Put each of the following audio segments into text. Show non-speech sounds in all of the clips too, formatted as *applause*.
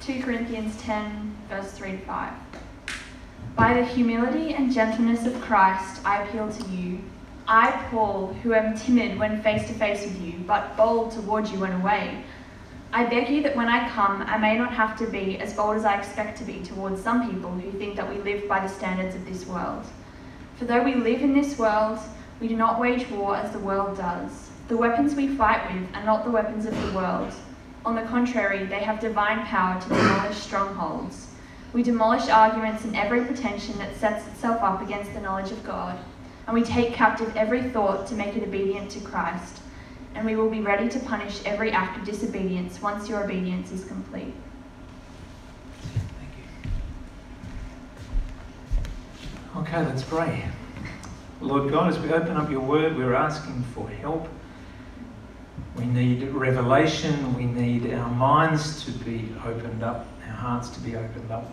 2 Corinthians 10, verse 3 to 5. By the humility and gentleness of Christ, I appeal to you. I, Paul, who am timid when face to face with you, but bold toward you when away. I beg you that when I come, I may not have to be as bold as I expect to be towards some people who think that we live by the standards of this world. For though we live in this world, we do not wage war as the world does. The weapons we fight with are not the weapons of the world. On the contrary, they have divine power to demolish strongholds. We demolish arguments and every pretension that sets itself up against the knowledge of God, and we take captive every thought to make it obedient to Christ. And we will be ready to punish every act of disobedience once your obedience is complete. Thank you. Okay, let's pray. Lord God, as we open up your word, we're asking for help. We need revelation. We need our minds to be opened up, our hearts to be opened up.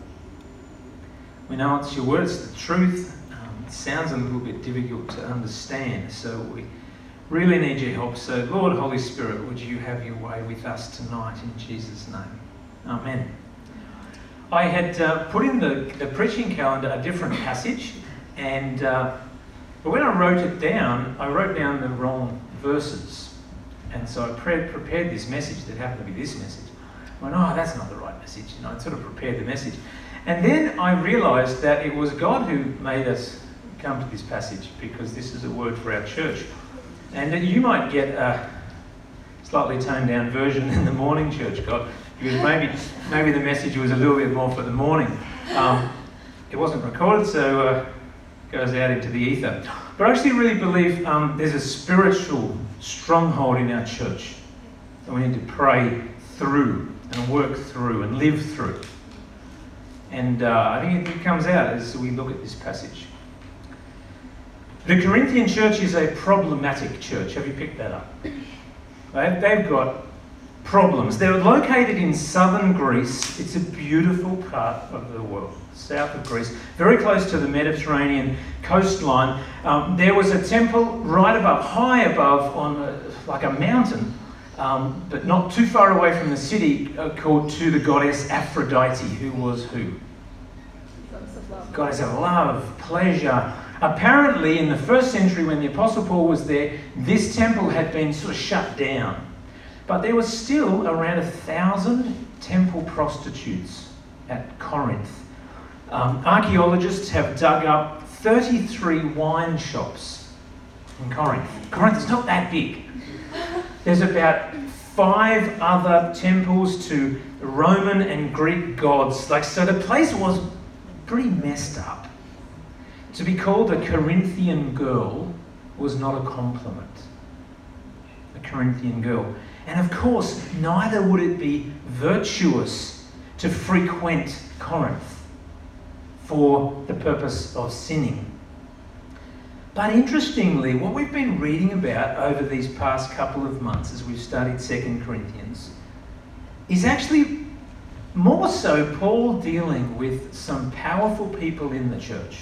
We know it's your words, the truth. Um, it sounds a little bit difficult to understand, so we really need your help. So, Lord, Holy Spirit, would you have your way with us tonight in Jesus' name? Amen. I had uh, put in the, the preaching calendar a different passage, and uh, but when I wrote it down, I wrote down the wrong verses. And so I pre- prepared this message that happened to be this message. I went, oh, that's not the right message. You know, I sort of prepared the message. And then I realized that it was God who made us come to this passage because this is a word for our church. And you might get a slightly toned down version in the morning church, God, because maybe, maybe the message was a little bit more for the morning. Um, it wasn't recorded, so uh, goes out into the ether. But I actually really believe um, there's a spiritual stronghold in our church that we need to pray through and work through and live through. And uh, I think it comes out as we look at this passage. The Corinthian church is a problematic church. Have you picked that up? They've got problems. They're located in southern Greece. It's a beautiful part of the world, south of Greece, very close to the Mediterranean coastline. Um, there was a temple right above, high above, on a, like a mountain, um, but not too far away from the city, uh, called to the goddess Aphrodite, who was who? Goddess of love, pleasure. Apparently, in the first century, when the Apostle Paul was there, this temple had been sort of shut down. But there was still around a thousand temple prostitutes at Corinth. Um, archaeologists have dug up 33 wine shops in Corinth. Corinth is not that big. There's about five other temples to Roman and Greek gods. Like so the place was pretty messed up. To be called a Corinthian girl was not a compliment. A Corinthian girl. And of course, neither would it be virtuous to frequent Corinth for the purpose of sinning. But interestingly, what we've been reading about over these past couple of months as we've studied 2 Corinthians is actually more so Paul dealing with some powerful people in the church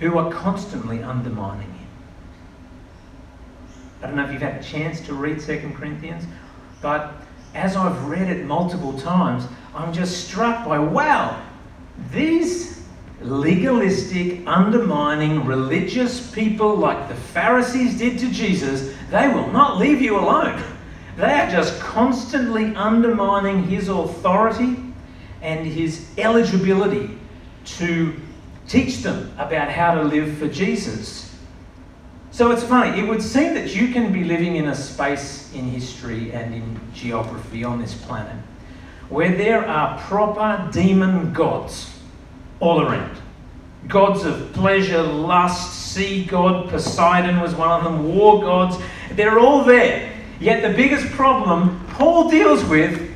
who are constantly undermining. I don't know if you've had a chance to read 2 Corinthians, but as I've read it multiple times, I'm just struck by wow, these legalistic, undermining, religious people like the Pharisees did to Jesus, they will not leave you alone. They are just constantly undermining his authority and his eligibility to teach them about how to live for Jesus. So it's funny, it would seem that you can be living in a space in history and in geography on this planet where there are proper demon gods all around. Gods of pleasure, lust, sea god, Poseidon was one of them, war gods. They're all there. Yet the biggest problem Paul deals with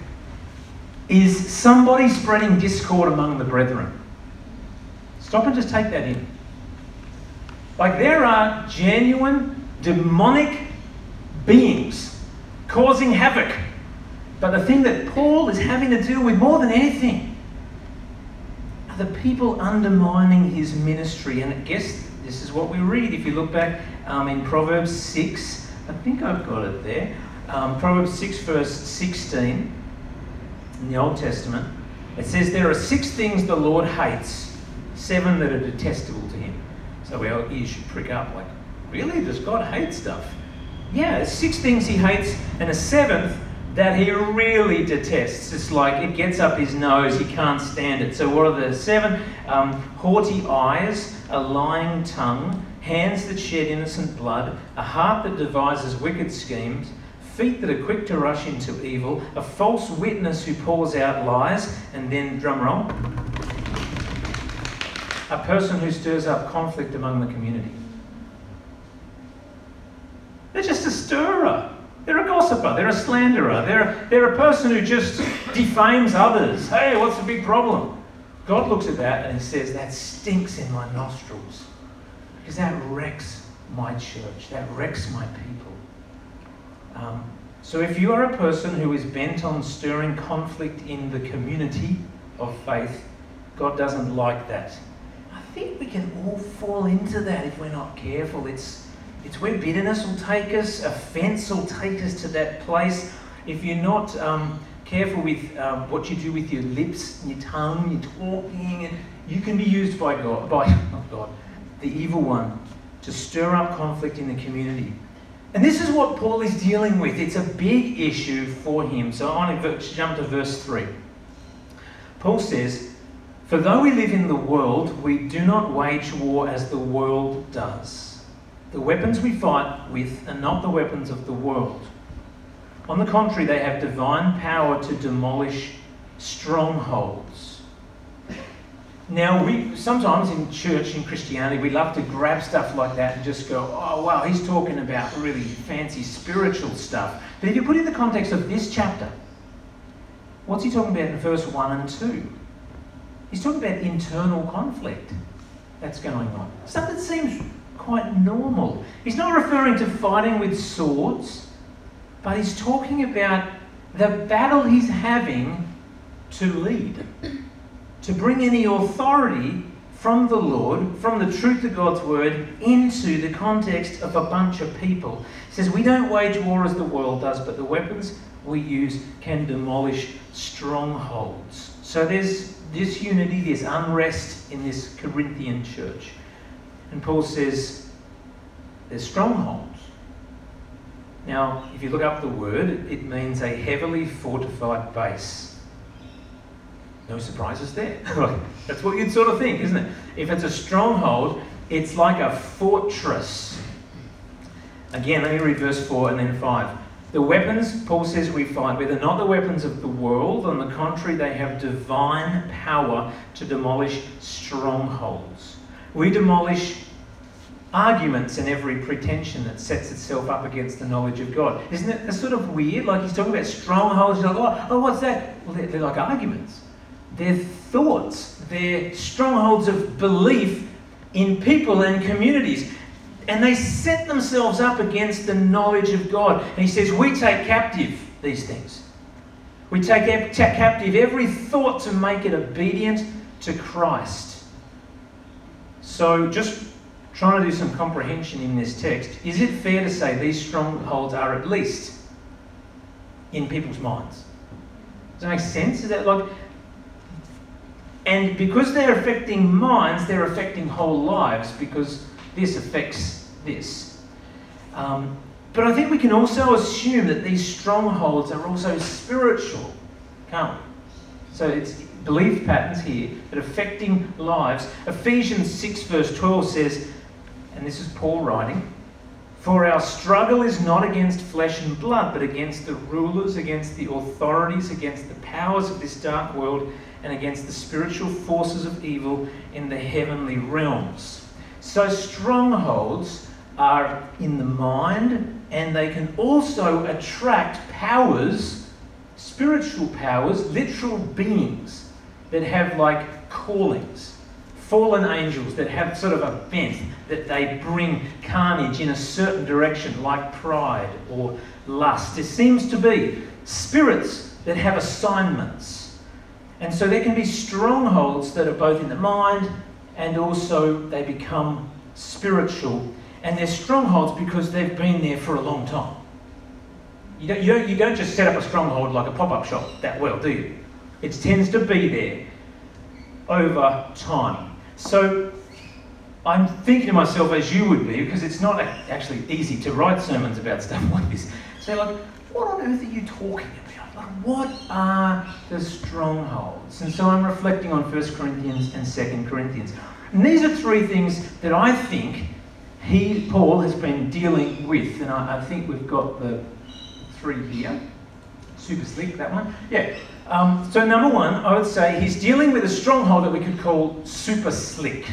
is somebody spreading discord among the brethren. Stop and just take that in. Like there are genuine demonic beings causing havoc. But the thing that Paul is having to deal with more than anything are the people undermining his ministry. And I guess this is what we read. If you look back um, in Proverbs 6, I think I've got it there. Um, Proverbs 6, verse 16. in the Old Testament, it says there are six things the Lord hates, seven that are detestable. So our ears should prick up like, really? Does God hate stuff? Yeah, there's six things he hates, and a seventh that he really detests. It's like it gets up his nose, he can't stand it. So, what are the seven? Um, haughty eyes, a lying tongue, hands that shed innocent blood, a heart that devises wicked schemes, feet that are quick to rush into evil, a false witness who pours out lies, and then, drum roll, a person who stirs up conflict among the community. They're just a stirrer. They're a gossiper. They're a slanderer. They're, they're a person who just *coughs* defames others. Hey, what's the big problem? God looks at that and he says, That stinks in my nostrils because that wrecks my church, that wrecks my people. Um, so if you are a person who is bent on stirring conflict in the community of faith, God doesn't like that. Think we can all fall into that if we're not careful. It's it's where bitterness will take us, offense will take us to that place. If you're not um, careful with um, what you do with your lips, your tongue, your talking, you can be used by God, by *laughs* not God, the evil one, to stir up conflict in the community. And this is what Paul is dealing with. It's a big issue for him. So I want to jump to verse 3. Paul says, For though we live in the world, we do not wage war as the world does. The weapons we fight with are not the weapons of the world. On the contrary, they have divine power to demolish strongholds. Now, we sometimes in church, in Christianity, we love to grab stuff like that and just go, oh, wow, he's talking about really fancy spiritual stuff. But if you put it in the context of this chapter, what's he talking about in verse 1 and 2? He's talking about internal conflict that's going on. Stuff that seems quite normal. He's not referring to fighting with swords, but he's talking about the battle he's having to lead, to bring any authority from the Lord, from the truth of God's word, into the context of a bunch of people. Says, We don't wage war as the world does, but the weapons we use can demolish strongholds. So there's disunity, there's unrest in this Corinthian church. And Paul says there's strongholds. Now, if you look up the word, it means a heavily fortified base. No surprises there. *laughs* That's what you'd sort of think, isn't it? If it's a stronghold, it's like a fortress. Again, let me read verse 4 and then 5. The weapons, Paul says, we fight with are not the weapons of the world. On the contrary, they have divine power to demolish strongholds. We demolish arguments and every pretension that sets itself up against the knowledge of God. Isn't it sort of weird? Like he's talking about strongholds. He's like, oh, oh what's that? Well, they're, they're like arguments. They're thoughts. They're strongholds of belief in people and communities. And they set themselves up against the knowledge of God. And he says, we take captive these things. We take captive every thought to make it obedient to Christ. So just trying to do some comprehension in this text, is it fair to say these strongholds are at least in people's minds? Does that make sense? Is that like. And because they're affecting minds, they're affecting whole lives because this affects this. Um, but I think we can also assume that these strongholds are also spiritual, can't we? So it's belief patterns here that affecting lives. Ephesians 6, verse 12 says, and this is Paul writing For our struggle is not against flesh and blood, but against the rulers, against the authorities, against the powers of this dark world, and against the spiritual forces of evil in the heavenly realms. So, strongholds are in the mind, and they can also attract powers, spiritual powers, literal beings that have like callings fallen angels that have sort of a bent, that they bring carnage in a certain direction, like pride or lust. There seems to be spirits that have assignments. And so there can be strongholds that are both in the mind and also they become spiritual. And they're strongholds because they've been there for a long time. You don't, you don't, you don't just set up a stronghold like a pop up shop that well, do you? It tends to be there over time. So I'm thinking to myself, as you would be, because it's not actually easy to write sermons about stuff *laughs* like this. So, like, what on earth are you talking about? Like, what are the strongholds? And so I'm reflecting on 1 Corinthians and 2 Corinthians. And these are three things that I think he, Paul, has been dealing with. And I, I think we've got the three here. Super slick, that one. Yeah. Um, so, number one, I would say he's dealing with a stronghold that we could call super slick.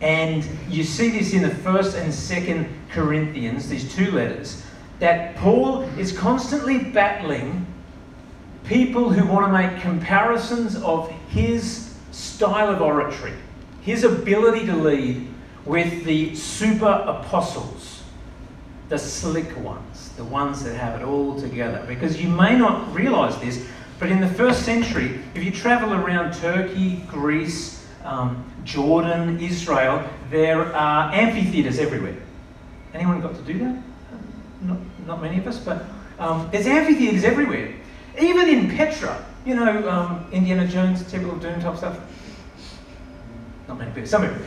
And you see this in the first and second Corinthians, these two letters, that Paul is constantly battling people who want to make comparisons of his style of oratory, his ability to lead, with the super apostles, the slick ones, the ones that have it all together. Because you may not realize this, but in the first century, if you travel around Turkey, Greece, um, Jordan, Israel, there are amphitheatres everywhere. Anyone got to do that? Not, not many of us, but um, there's amphitheatres everywhere. Even in Petra, you know, um, Indiana Jones, Temple of Doom type stuff. Not many people, some people.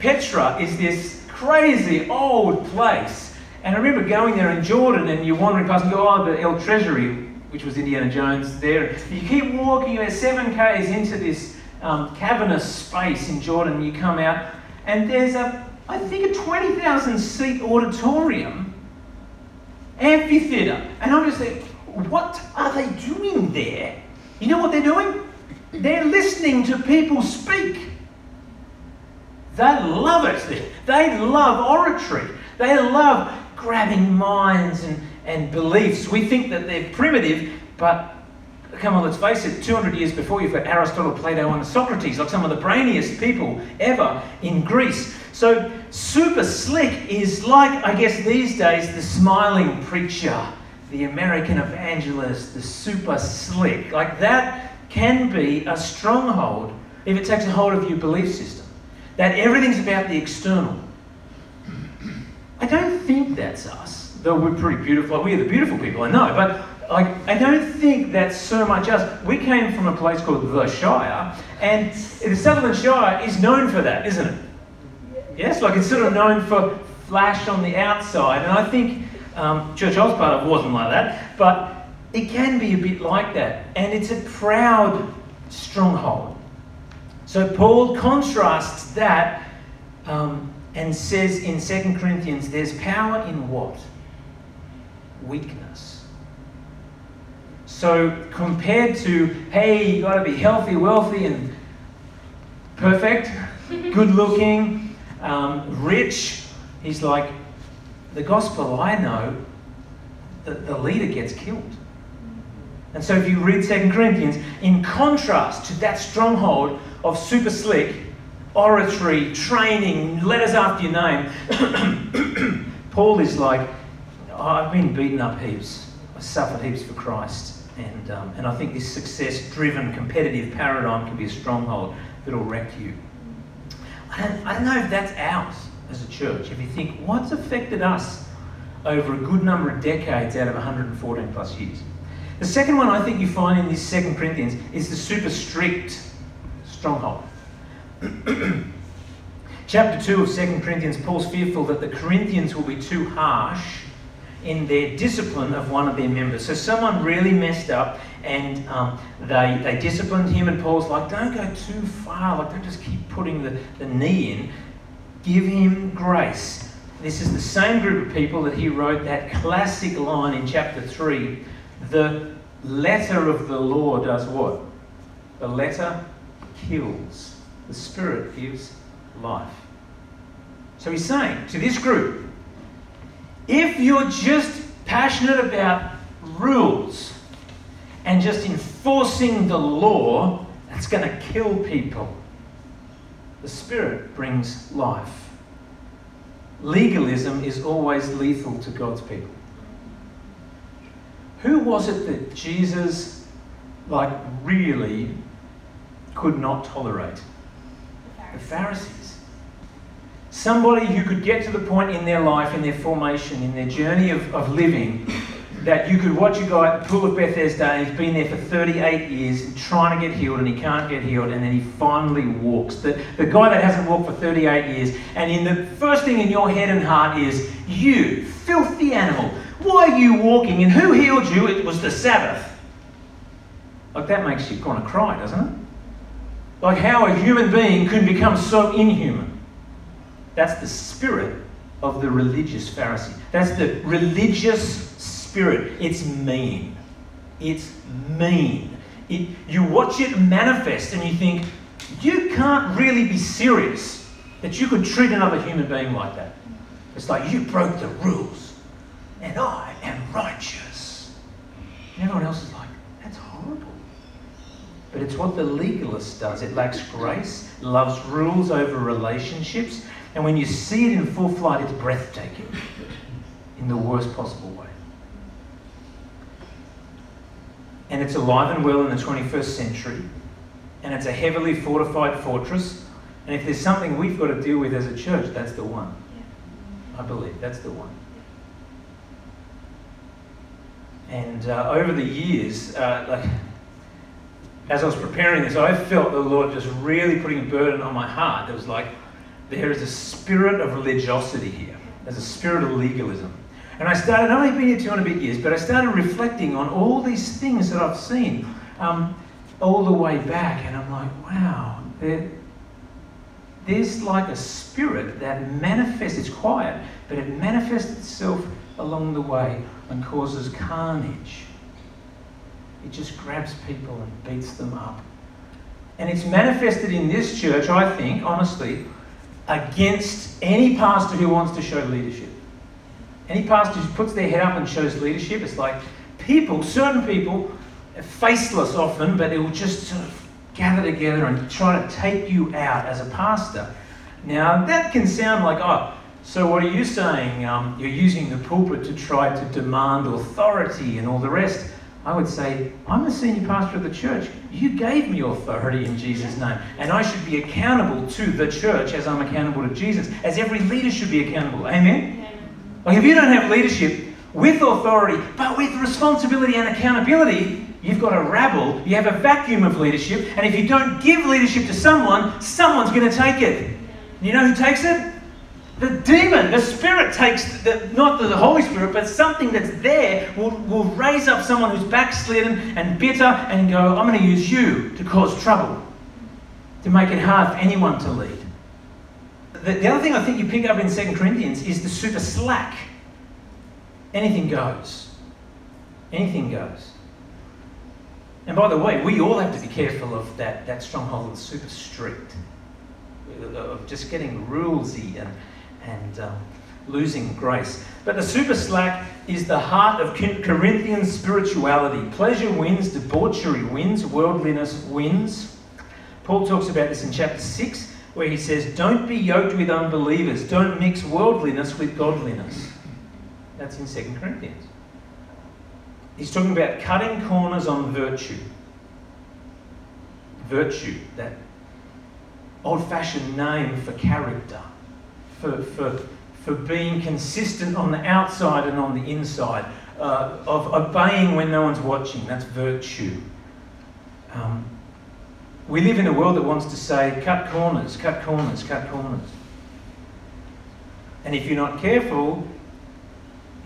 Petra is this crazy old place. And I remember going there in Jordan and you're wandering past and go, oh, the El Treasury, which was Indiana Jones there. You keep walking about seven Ks into this um, cavernous space in Jordan, you come out, and there's a, I think, a 20,000 seat auditorium, amphitheatre. And I'm just like, what are they doing there? You know what they're doing? They're listening to people speak. They love it. They love oratory. They love grabbing minds and, and beliefs. We think that they're primitive, but come on, let's face it, 200 years before you've got Aristotle, Plato, and Socrates, like some of the brainiest people ever in Greece. So, super slick is like, I guess, these days, the smiling preacher, the American evangelist, the super slick. Like that can be a stronghold if it takes a hold of your belief system. That everything's about the external. I don't think that's us, though we're pretty beautiful. We're the beautiful people, I know, but like, I don't think that's so much us. We came from a place called the Shire, and the Sutherland Shire is known for that, isn't it? Yes, like it's sort of known for flash on the outside, and I think um, Church I was part of wasn't like that, but it can be a bit like that, and it's a proud stronghold. So Paul contrasts that um, and says in 2 Corinthians, there's power in what? Weakness. So compared to, hey, you got to be healthy, wealthy, and perfect, *laughs* good looking, um, rich, he's like, the gospel I know, the, the leader gets killed. And so if you read 2 Corinthians, in contrast to that stronghold of super slick, oratory, training, letters after your name, *coughs* Paul is like, oh, I've been beaten up heaps. I suffered heaps for Christ. And, um, and I think this success driven competitive paradigm can be a stronghold that'll wreck you. I don't, I don't know if that's ours as a church. If you think, what's affected us over a good number of decades out of 114 plus years? The second one I think you find in this Second Corinthians is the super strict stronghold. Chapter 2 of Second Corinthians, Paul's fearful that the Corinthians will be too harsh in their discipline of one of their members. So someone really messed up and um, they, they disciplined him, and Paul's like, don't go too far, like, don't just keep putting the, the knee in. Give him grace. This is the same group of people that he wrote that classic line in chapter 3 the letter of the law does what? The letter kills, the spirit gives life. So he's saying to this group, if you're just passionate about rules and just enforcing the law, that's going to kill people. The Spirit brings life. Legalism is always lethal to God's people. Who was it that Jesus, like, really could not tolerate? The Pharisees. Somebody who could get to the point in their life, in their formation, in their journey of, of living, that you could watch a guy pull at the pool of Bethesda he's been there for 38 years trying to get healed and he can't get healed and then he finally walks. The, the guy that hasn't walked for 38 years and in the first thing in your head and heart is, you, filthy animal, why are you walking and who healed you? It was the Sabbath. Like that makes you kind of cry, doesn't it? Like how a human being can become so inhuman. That's the spirit of the religious Pharisee. That's the religious spirit. It's mean. It's mean. It, you watch it manifest and you think, you can't really be serious that you could treat another human being like that. It's like you broke the rules and I am righteous. And everyone else is like. But it's what the legalist does. It lacks grace, loves rules over relationships, and when you see it in full flight, it's breathtaking in the worst possible way. and it's alive and well in the 21st century, and it's a heavily fortified fortress. And if there's something we've got to deal with as a church, that's the one. I believe that's the one. And uh, over the years, uh, like as I was preparing this, I felt the Lord just really putting a burden on my heart. It was like there is a spirit of religiosity here. There's a spirit of legalism. And I started, I've only been here two and a bit years, but I started reflecting on all these things that I've seen um, all the way back. And I'm like, wow, there, there's like a spirit that manifests, it's quiet, but it manifests itself along the way and causes carnage. It just grabs people and beats them up. And it's manifested in this church, I think, honestly, against any pastor who wants to show leadership. Any pastor who puts their head up and shows leadership, it's like people, certain people, faceless often, but it will just sort of gather together and try to take you out as a pastor. Now, that can sound like, oh, so what are you saying? Um, you're using the pulpit to try to demand authority and all the rest. I would say, I'm the senior pastor of the church. You gave me authority in Jesus' name. And I should be accountable to the church as I'm accountable to Jesus, as every leader should be accountable. Amen? Like if you don't have leadership with authority, but with responsibility and accountability, you've got a rabble, you have a vacuum of leadership, and if you don't give leadership to someone, someone's going to take it. You know who takes it? The demon, the spirit takes, the, not the Holy Spirit, but something that's there will, will raise up someone who's backslidden and bitter and go, I'm going to use you to cause trouble, to make it hard for anyone to lead. The, the other thing I think you pick up in 2 Corinthians is the super slack. Anything goes. Anything goes. And by the way, we all have to be careful of that, that stronghold that's super strict, of just getting rulesy and, and um, losing grace. But the super slack is the heart of Corinthian spirituality. Pleasure wins, debauchery wins, worldliness wins. Paul talks about this in chapter 6 where he says, Don't be yoked with unbelievers, don't mix worldliness with godliness. That's in 2 Corinthians. He's talking about cutting corners on virtue. Virtue, that old fashioned name for character, for, for, for being consistent on the outside and on the inside, uh, of obeying when no one's watching. That's virtue. Um, we live in a world that wants to say, cut corners, cut corners, cut corners. And if you're not careful,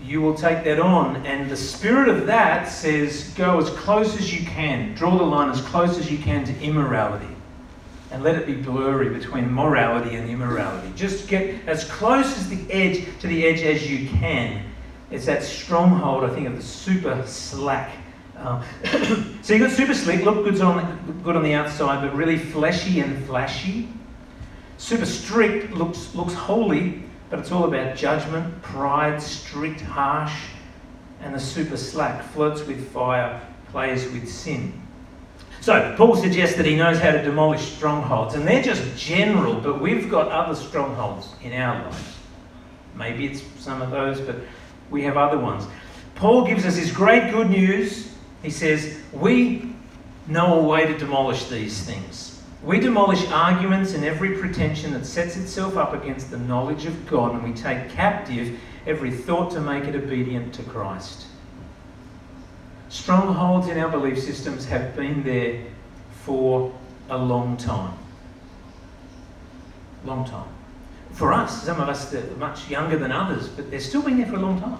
you will take that on. And the spirit of that says, go as close as you can, draw the line as close as you can to immorality. And let it be blurry between morality and immorality. Just get as close as the edge to the edge as you can. It's that stronghold, I think, of the super slack um, *coughs* so you've got super slick, look good on, good on the outside, but really fleshy and flashy. Super strict looks, looks holy, but it's all about judgment, pride, strict, harsh. And the super slack flirts with fire, plays with sin. So, Paul suggests that he knows how to demolish strongholds, and they're just general, but we've got other strongholds in our lives. Maybe it's some of those, but we have other ones. Paul gives us his great good news he says, We know a way to demolish these things. We demolish arguments and every pretension that sets itself up against the knowledge of God, and we take captive every thought to make it obedient to Christ. Strongholds in our belief systems have been there for a long time. Long time. For us, some of us are much younger than others, but they've still been there for a long time.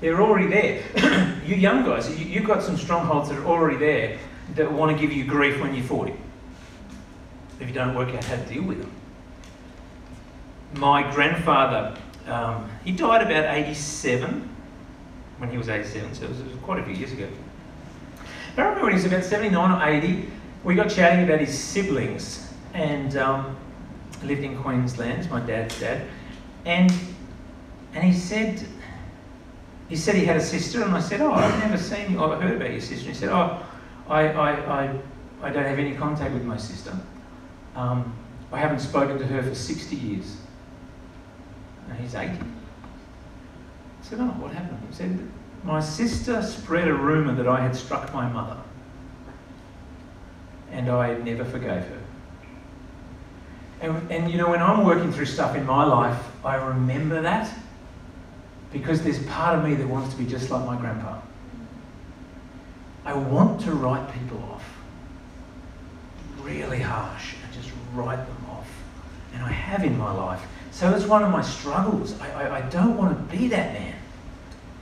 They're already there. *clears throat* you young guys, you, you've got some strongholds that are already there that want to give you grief when you're 40 if you don't work out how to deal with them. My grandfather, um, he died about 87, when he was 87, so it was, it was quite a few years ago. But I remember when he was about 79 or 80, we got chatting about his siblings and um, lived in Queensland, my dad's dad, and and he said he said he had a sister, and I said, "Oh, I've never seen you. I've heard about your sister." And he said, "Oh, I I, I, I don't have any contact with my sister. Um, I haven't spoken to her for 60 years." And he's 80. I said, "Oh, what happened?" He said, "My sister spread a rumor that I had struck my mother, and I never forgave her." And, and you know, when I'm working through stuff in my life, I remember that because there's part of me that wants to be just like my grandpa. I want to write people off really harsh and just write them off. And I have in my life. So it's one of my struggles. I, I, I don't want to be that man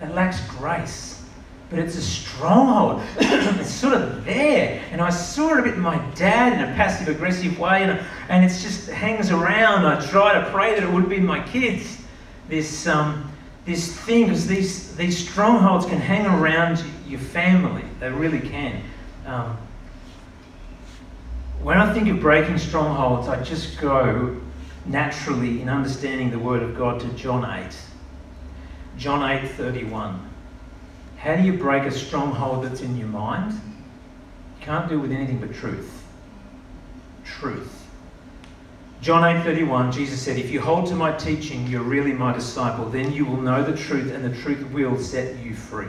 that lacks grace. But it's a stronghold. *coughs* it's sort of there. And I saw it a bit in my dad in a passive aggressive way. And, and it just hangs around. I try to pray that it would be in my kids. This, um, this thing, because these, these strongholds can hang around your family. They really can. Um, when I think of breaking strongholds, I just go naturally in understanding the Word of God to John 8. John 8 31. How do you break a stronghold that's in your mind? You can't do it with anything but truth. Truth. John 8:31 Jesus said, "If you hold to my teaching, you're really my disciple. Then you will know the truth and the truth will set you free."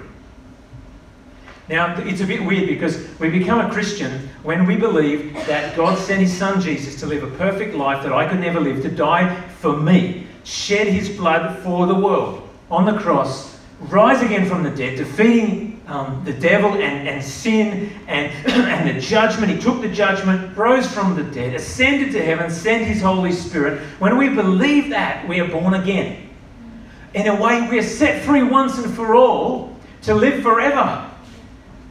Now, it's a bit weird because we become a Christian when we believe that God sent his son Jesus to live a perfect life that I could never live, to die for me, shed his blood for the world on the cross, rise again from the dead, defeating um, the devil and, and sin and, *clears throat* and the judgment. He took the judgment, rose from the dead, ascended to heaven, sent his Holy Spirit. When we believe that, we are born again. In a way, we are set free once and for all to live forever.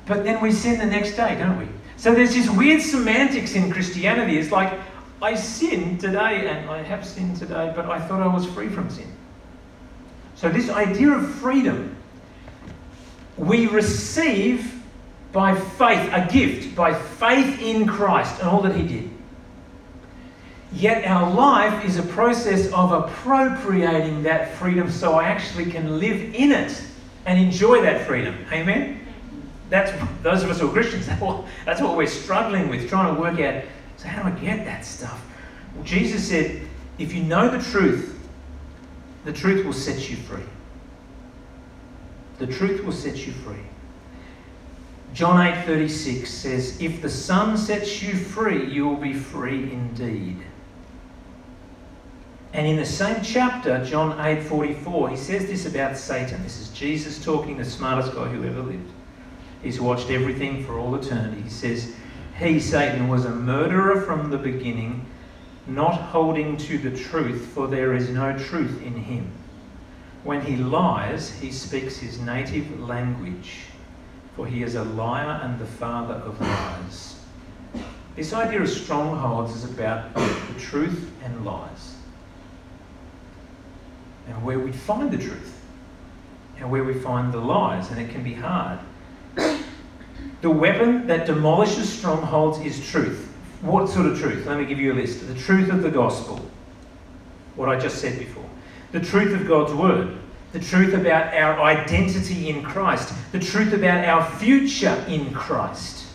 But then we sin the next day, don't we? So there's this weird semantics in Christianity. It's like, I sin today and I have sinned today, but I thought I was free from sin. So this idea of freedom we receive by faith, a gift, by faith in Christ and all that He did. Yet our life is a process of appropriating that freedom so I actually can live in it and enjoy that freedom. Amen? That's those of us who are Christians, *laughs* that's what we're struggling with, trying to work out. So, how do I get that stuff? Well, Jesus said, if you know the truth, the truth will set you free. The truth will set you free. John 8:36 says, "If the Son sets you free, you will be free indeed." And in the same chapter, John 8:44, he says this about Satan. This is Jesus talking, the smartest guy who ever lived. He's watched everything for all eternity. He says, "He, Satan, was a murderer from the beginning, not holding to the truth, for there is no truth in him." When he lies, he speaks his native language, for he is a liar and the father of lies. This idea of strongholds is about the truth and lies. And where we find the truth, and where we find the lies, and it can be hard. *coughs* The weapon that demolishes strongholds is truth. What sort of truth? Let me give you a list. The truth of the gospel, what I just said before the truth of God's word, the truth about our identity in Christ, the truth about our future in Christ,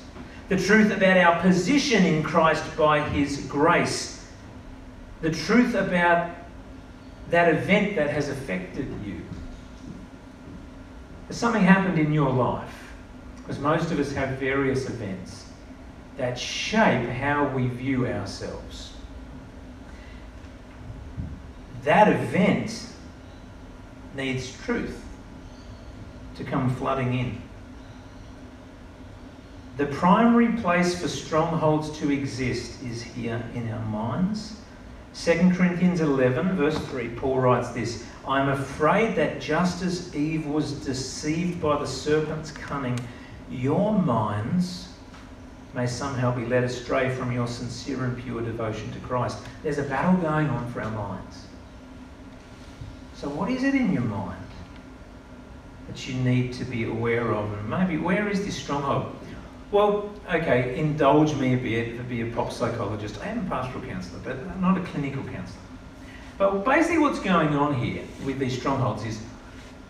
the truth about our position in Christ by His grace, the truth about that event that has affected you. Something happened in your life? Because most of us have various events that shape how we view ourselves that event needs truth to come flooding in. the primary place for strongholds to exist is here in our minds. 2 Corinthians 11, verse 3, Paul writes this I'm afraid that just as Eve was deceived by the serpent's cunning, your minds may somehow be led astray from your sincere and pure devotion to Christ. There's a battle going on for our minds. So, what is it in your mind that you need to be aware of? And maybe, where is this stronghold? Well, okay, indulge me a bit to be a pop psychologist. I am a pastoral counsellor, but I'm not a clinical counsellor. But basically, what's going on here with these strongholds is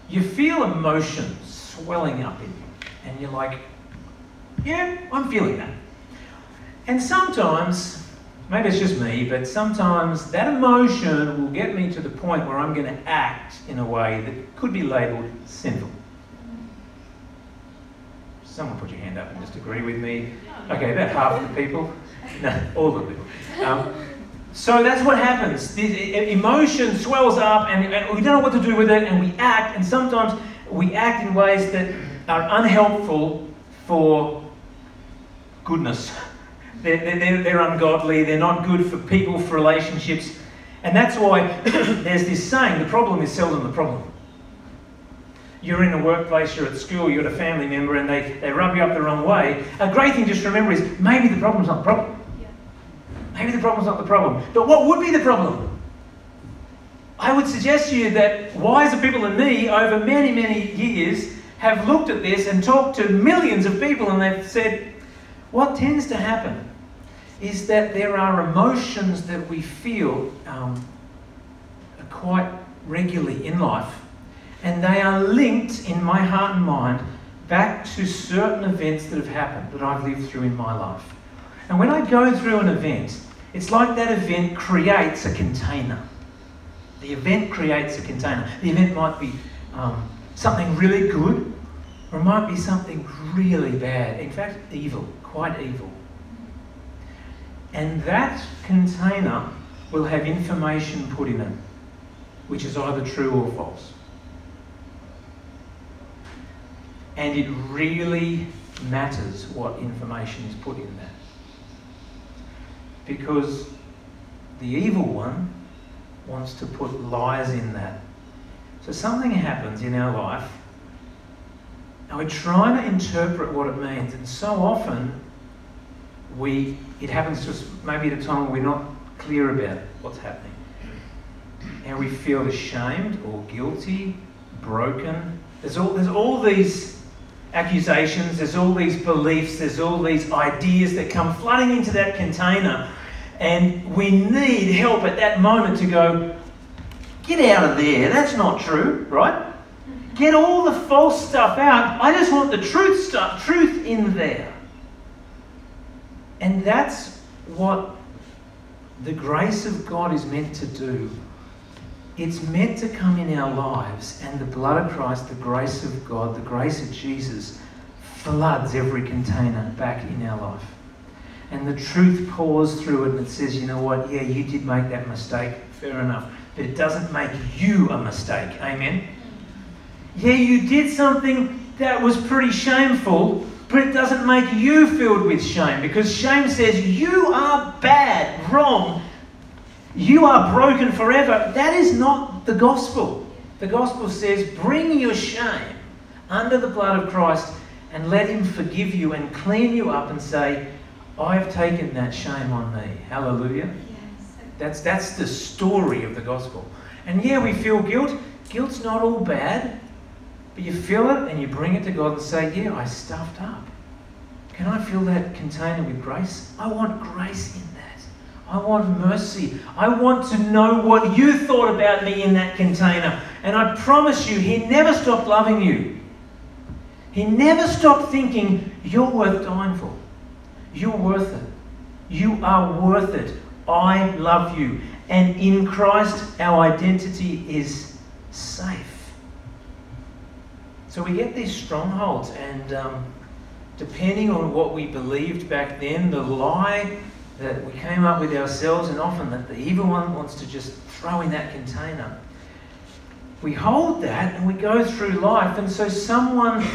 you feel emotions swelling up in you, and you're like, yeah, I'm feeling that. And sometimes, maybe it's just me, but sometimes that emotion will get me to the point where I'm going to act in a way that could be labelled sinful. Someone put your hand up and just agree with me. Okay, about half of the people. *laughs* No, all the people. Um, so that's what happens. The emotion swells up, and, and, we don't know what to do with it, and we act, and sometimes we act in ways that are unhelpful for goodness. They're, they're, they're ungodly, they're not good for people, for relationships. And that's why *coughs* there's this saying the problem is seldom the problem you're in a workplace, you're at school, you're a family member, and they, they rub you up the wrong way, a great thing just to remember is maybe the problem's not the problem. Maybe the problem's not the problem. But what would be the problem? I would suggest to you that wiser people than me over many, many years have looked at this and talked to millions of people, and they've said, what tends to happen is that there are emotions that we feel um, quite regularly in life and they are linked in my heart and mind back to certain events that have happened that I've lived through in my life. And when I go through an event, it's like that event creates a container. The event creates a container. The event might be um, something really good, or it might be something really bad. In fact, evil, quite evil. And that container will have information put in it, which is either true or false. And it really matters what information is put in that. Because the evil one wants to put lies in that. So something happens in our life, and we're trying to interpret what it means, and so often we it happens just maybe at a time when we're not clear about what's happening. And we feel ashamed or guilty, broken. There's all there's all these accusations, there's all these beliefs, there's all these ideas that come flooding into that container. And we need help at that moment to go, get out of there. That's not true, right? Get all the false stuff out. I just want the truth stuff, truth in there. And that's what the grace of God is meant to do it's meant to come in our lives, and the blood of Christ, the grace of God, the grace of Jesus floods every container back in our life. And the truth pours through it and it says, you know what, yeah, you did make that mistake, fair enough. But it doesn't make you a mistake. Amen? Yeah, you did something that was pretty shameful, but it doesn't make you filled with shame because shame says you are bad, wrong, you are broken forever. That is not the gospel. The gospel says, bring your shame under the blood of Christ and let Him forgive you and clean you up and say, I've taken that shame on me. Hallelujah. Yes. That's, that's the story of the gospel. And yeah, we feel guilt. Guilt's not all bad, but you feel it and you bring it to God and say, Yeah, I stuffed up. Can I fill that container with grace? I want grace in that. I want mercy. I want to know what you thought about me in that container. And I promise you, He never stopped loving you. He never stopped thinking, You're worth dying for. You're worth it. You are worth it. I love you. And in Christ, our identity is safe. So we get these strongholds, and um, depending on what we believed back then, the lie that we came up with ourselves, and often that the evil one wants to just throw in that container. We hold that and we go through life, and so someone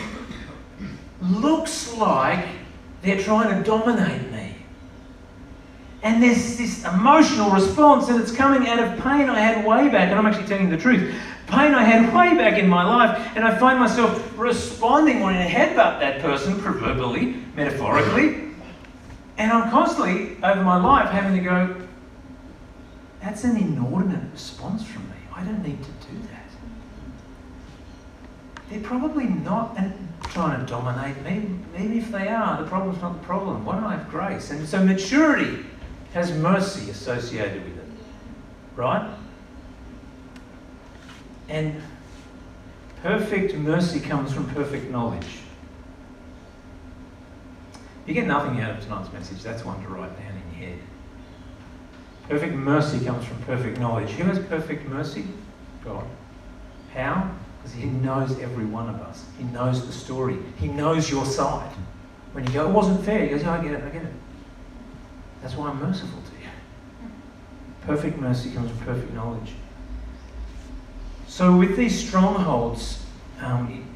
looks like They're trying to dominate. And there's this emotional response, and it's coming out of pain I had way back, and I'm actually telling you the truth. Pain I had way back in my life, and I find myself responding when I headbutt that person, proverbially, metaphorically. And I'm constantly, over my life, having to go, that's an inordinate response from me. I don't need to do that. They're probably not trying to dominate me. Even if they are, the problem's not the problem. Why don't I have grace? And so maturity has mercy associated with it. Right? And perfect mercy comes from perfect knowledge. You get nothing out of tonight's message, that's one to write down in your head. Perfect mercy comes from perfect knowledge. Who has perfect mercy? God. How? Because He knows every one of us. He knows the story. He knows your side. When you go, it wasn't fair, He goes, oh, I get it, I get it. That's why I'm merciful to you. Perfect mercy comes from perfect knowledge. So, with these strongholds, um,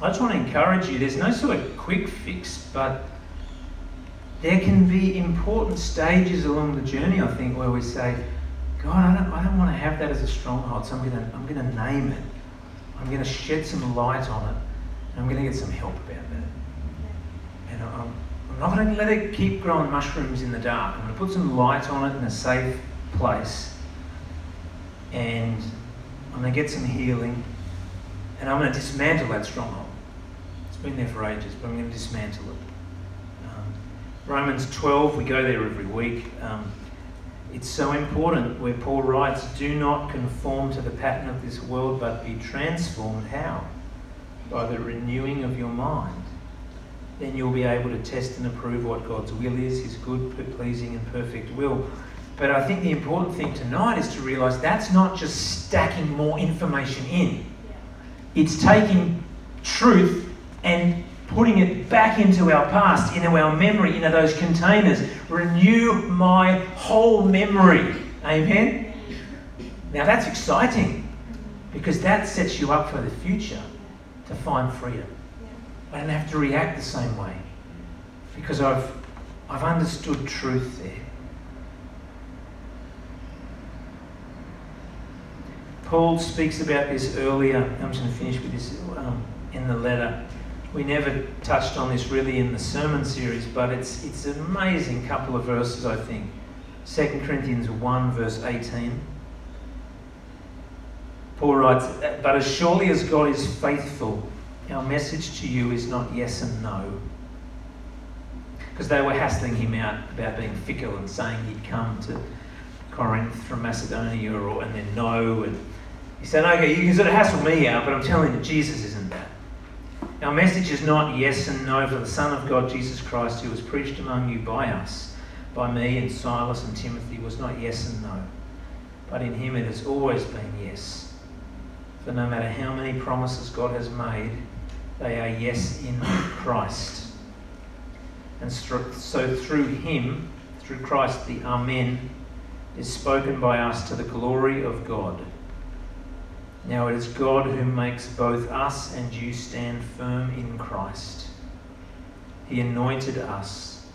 I just want to encourage you there's no sort of quick fix, but there can be important stages along the journey, I think, where we say, God, I don't, I don't want to have that as a stronghold, so I'm going to, I'm going to name it. I'm going to shed some light on it, and I'm going to get some help about that. And I'm, I'm not going to let it keep growing mushrooms in the dark. I'm going to put some light on it in a safe place, and I'm going to get some healing, and I'm going to dismantle that stronghold. It's been there for ages, but I'm going to dismantle it. Romans 12, we go there every week. Um, it's so important where Paul writes, Do not conform to the pattern of this world, but be transformed. How? By the renewing of your mind. Then you'll be able to test and approve what God's will is, his good, pleasing, and perfect will. But I think the important thing tonight is to realize that's not just stacking more information in, it's taking truth and putting it back into our past, into our memory, into those containers. Renew my whole memory. Amen? Now that's exciting because that sets you up for the future to find freedom. I don't have to react the same way because I've, I've understood truth there. Paul speaks about this earlier. I'm just going to finish with this um, in the letter we never touched on this really in the sermon series, but it's, it's an amazing couple of verses, I think. 2 Corinthians 1, verse 18. Paul writes, But as surely as God is faithful, our message to you is not yes and no. Because they were hassling him out about being fickle and saying he'd come to Corinth from Macedonia or, and then no. And he said, Okay, you can sort of hassle me out, but I'm telling you, Jesus isn't that. Our message is not yes and no for the Son of God, Jesus Christ, who was preached among you by us, by me and Silas and Timothy, was not yes and no. But in him it has always been yes. For no matter how many promises God has made, they are yes in Christ. And so through him, through Christ, the Amen is spoken by us to the glory of God. Now it is God who makes both us and you stand firm in Christ. He anointed us,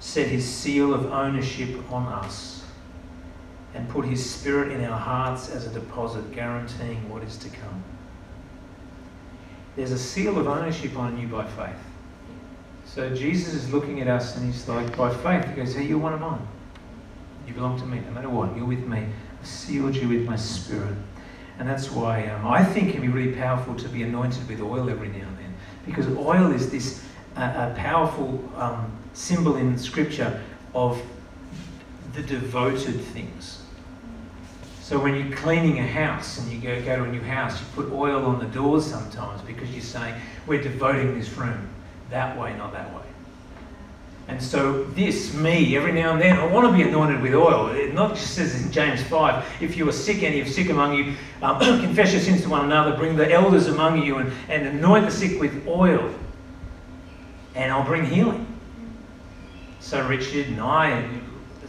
set his seal of ownership on us, and put his spirit in our hearts as a deposit, guaranteeing what is to come. There's a seal of ownership on you by faith. So Jesus is looking at us and he's like, by faith, he goes, Hey, you're one of mine. You belong to me, no matter what. You're with me. I've sealed you with my spirit. And that's why um, I think it can be really powerful to be anointed with oil every now and then. Because oil is this uh, a powerful um, symbol in Scripture of the devoted things. So when you're cleaning a house and you go, go to a new house, you put oil on the doors sometimes because you're saying, we're devoting this room that way, not that way. And so, this, me, every now and then, I want to be anointed with oil. It not just says in James 5, if you are sick, any of sick among you, um, *clears throat* confess your sins to one another, bring the elders among you, and, and anoint the sick with oil, and I'll bring healing. So, Richard and I,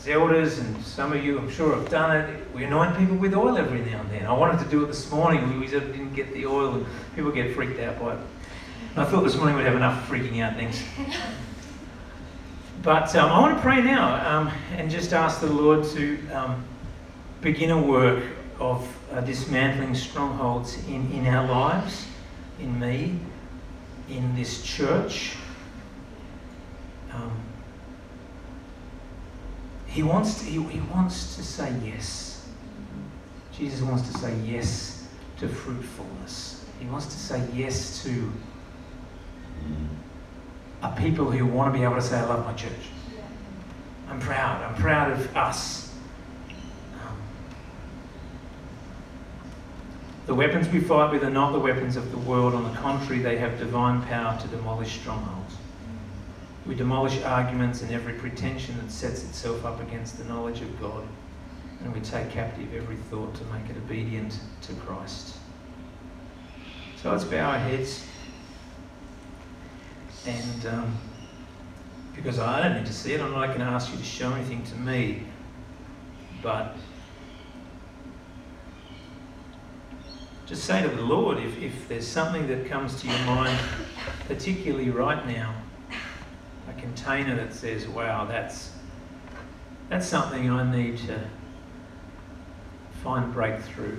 elders, and some of you, I'm sure, have done it. We anoint people with oil every now and then. I wanted to do it this morning. We didn't get the oil, and people get freaked out by it. And I thought this morning we'd have enough freaking out things. But um, I want to pray now um, and just ask the Lord to um, begin a work of uh, dismantling strongholds in, in our lives, in me, in this church. He wants to, he, he wants to say yes. Jesus wants to say yes to fruitfulness. He wants to say yes to a people who want to be able to say, I love my church. I'm proud. I'm proud of us. Um, the weapons we fight with are not the weapons of the world. On the contrary, they have divine power to demolish strongholds. We demolish arguments and every pretension that sets itself up against the knowledge of God. And we take captive every thought to make it obedient to Christ. So let's bow our heads. And um, because I don't need to see it, I'm not going to ask you to show anything to me. But just say to the Lord if, if there's something that comes to your mind, particularly right now, container that says, wow, that's, that's something I need to find breakthrough.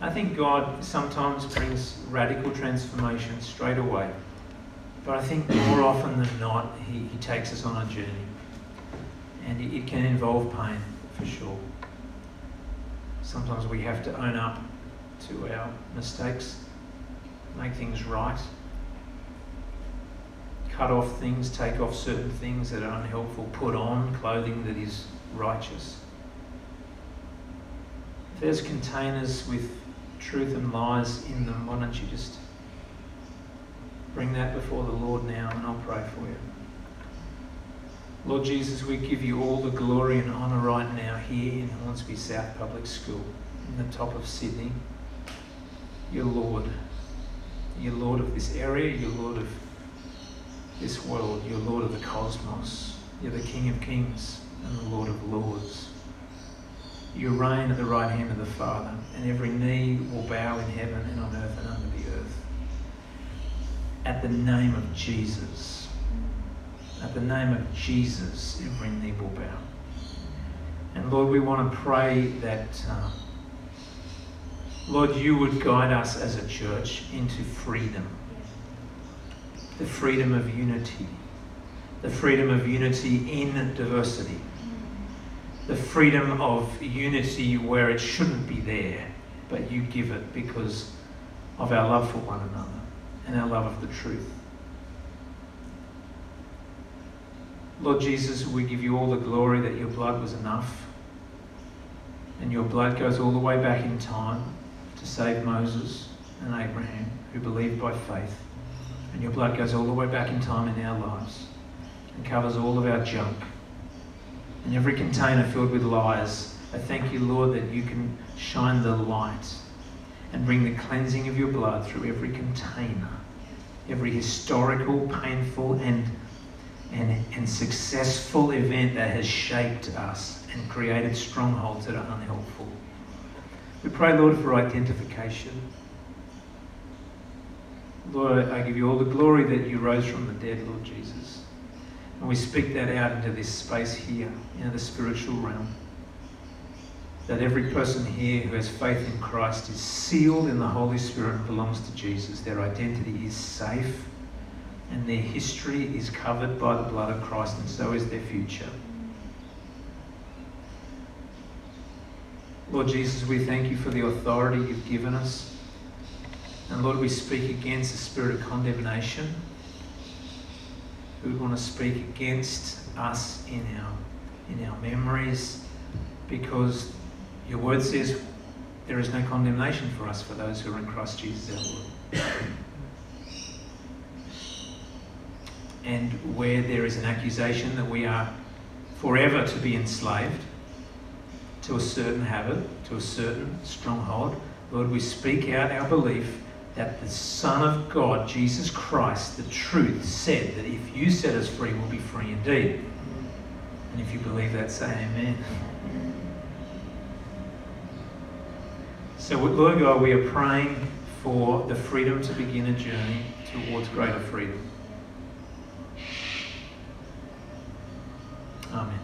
I think God sometimes brings radical transformation straight away. But I think more often than not, He, he takes us on a journey. And it, it can involve pain, for sure. Sometimes we have to own up to our mistakes, make things right, cut off things, take off certain things that are unhelpful, put on clothing that is righteous. If there's containers with truth and lies in them, why don't you just bring that before the Lord now and I'll pray for you. Lord Jesus, we give you all the glory and honour right now here in Hornsby South Public School, in the top of Sydney. You're Lord. You're Lord of this area. You're Lord of this world. You're Lord of the cosmos. You're the King of kings and the Lord of lords. You reign at the right hand of the Father, and every knee will bow in heaven and on earth and under the earth. At the name of Jesus, at the name of Jesus, every knee will bow. And Lord, we want to pray that, uh, Lord, you would guide us as a church into freedom the freedom of unity, the freedom of unity in diversity the freedom of unity where it shouldn't be there, but you give it because of our love for one another and our love of the truth. Lord Jesus, we give you all the glory that your blood was enough. And your blood goes all the way back in time to save Moses and Abraham, who believed by faith. And your blood goes all the way back in time in our lives and covers all of our junk and every container filled with lies. I thank you, Lord, that you can shine the light and bring the cleansing of your blood through every container, every historical, painful, and, and, and successful event that has shaped us and created strongholds that are unhelpful. We pray, Lord, for identification. Lord, I give you all the glory that you rose from the dead, Lord Jesus. And we speak that out into this space here, into the spiritual realm. That every person here who has faith in Christ is sealed in the Holy Spirit and belongs to Jesus. Their identity is safe and their history is covered by the blood of Christ, and so is their future. Lord Jesus, we thank you for the authority you've given us. And Lord, we speak against the spirit of condemnation we want to speak against us in our in our memories because your word says there is no condemnation for us for those who are in Christ Jesus our Lord. and where there is an accusation that we are forever to be enslaved to a certain habit, to a certain stronghold, Lord, we speak out our belief that the Son of God, Jesus Christ, the truth, said that if you set us free, we'll be free indeed. And if you believe that, say amen. So, Lord God, we are praying for the freedom to begin a journey towards greater freedom. Amen.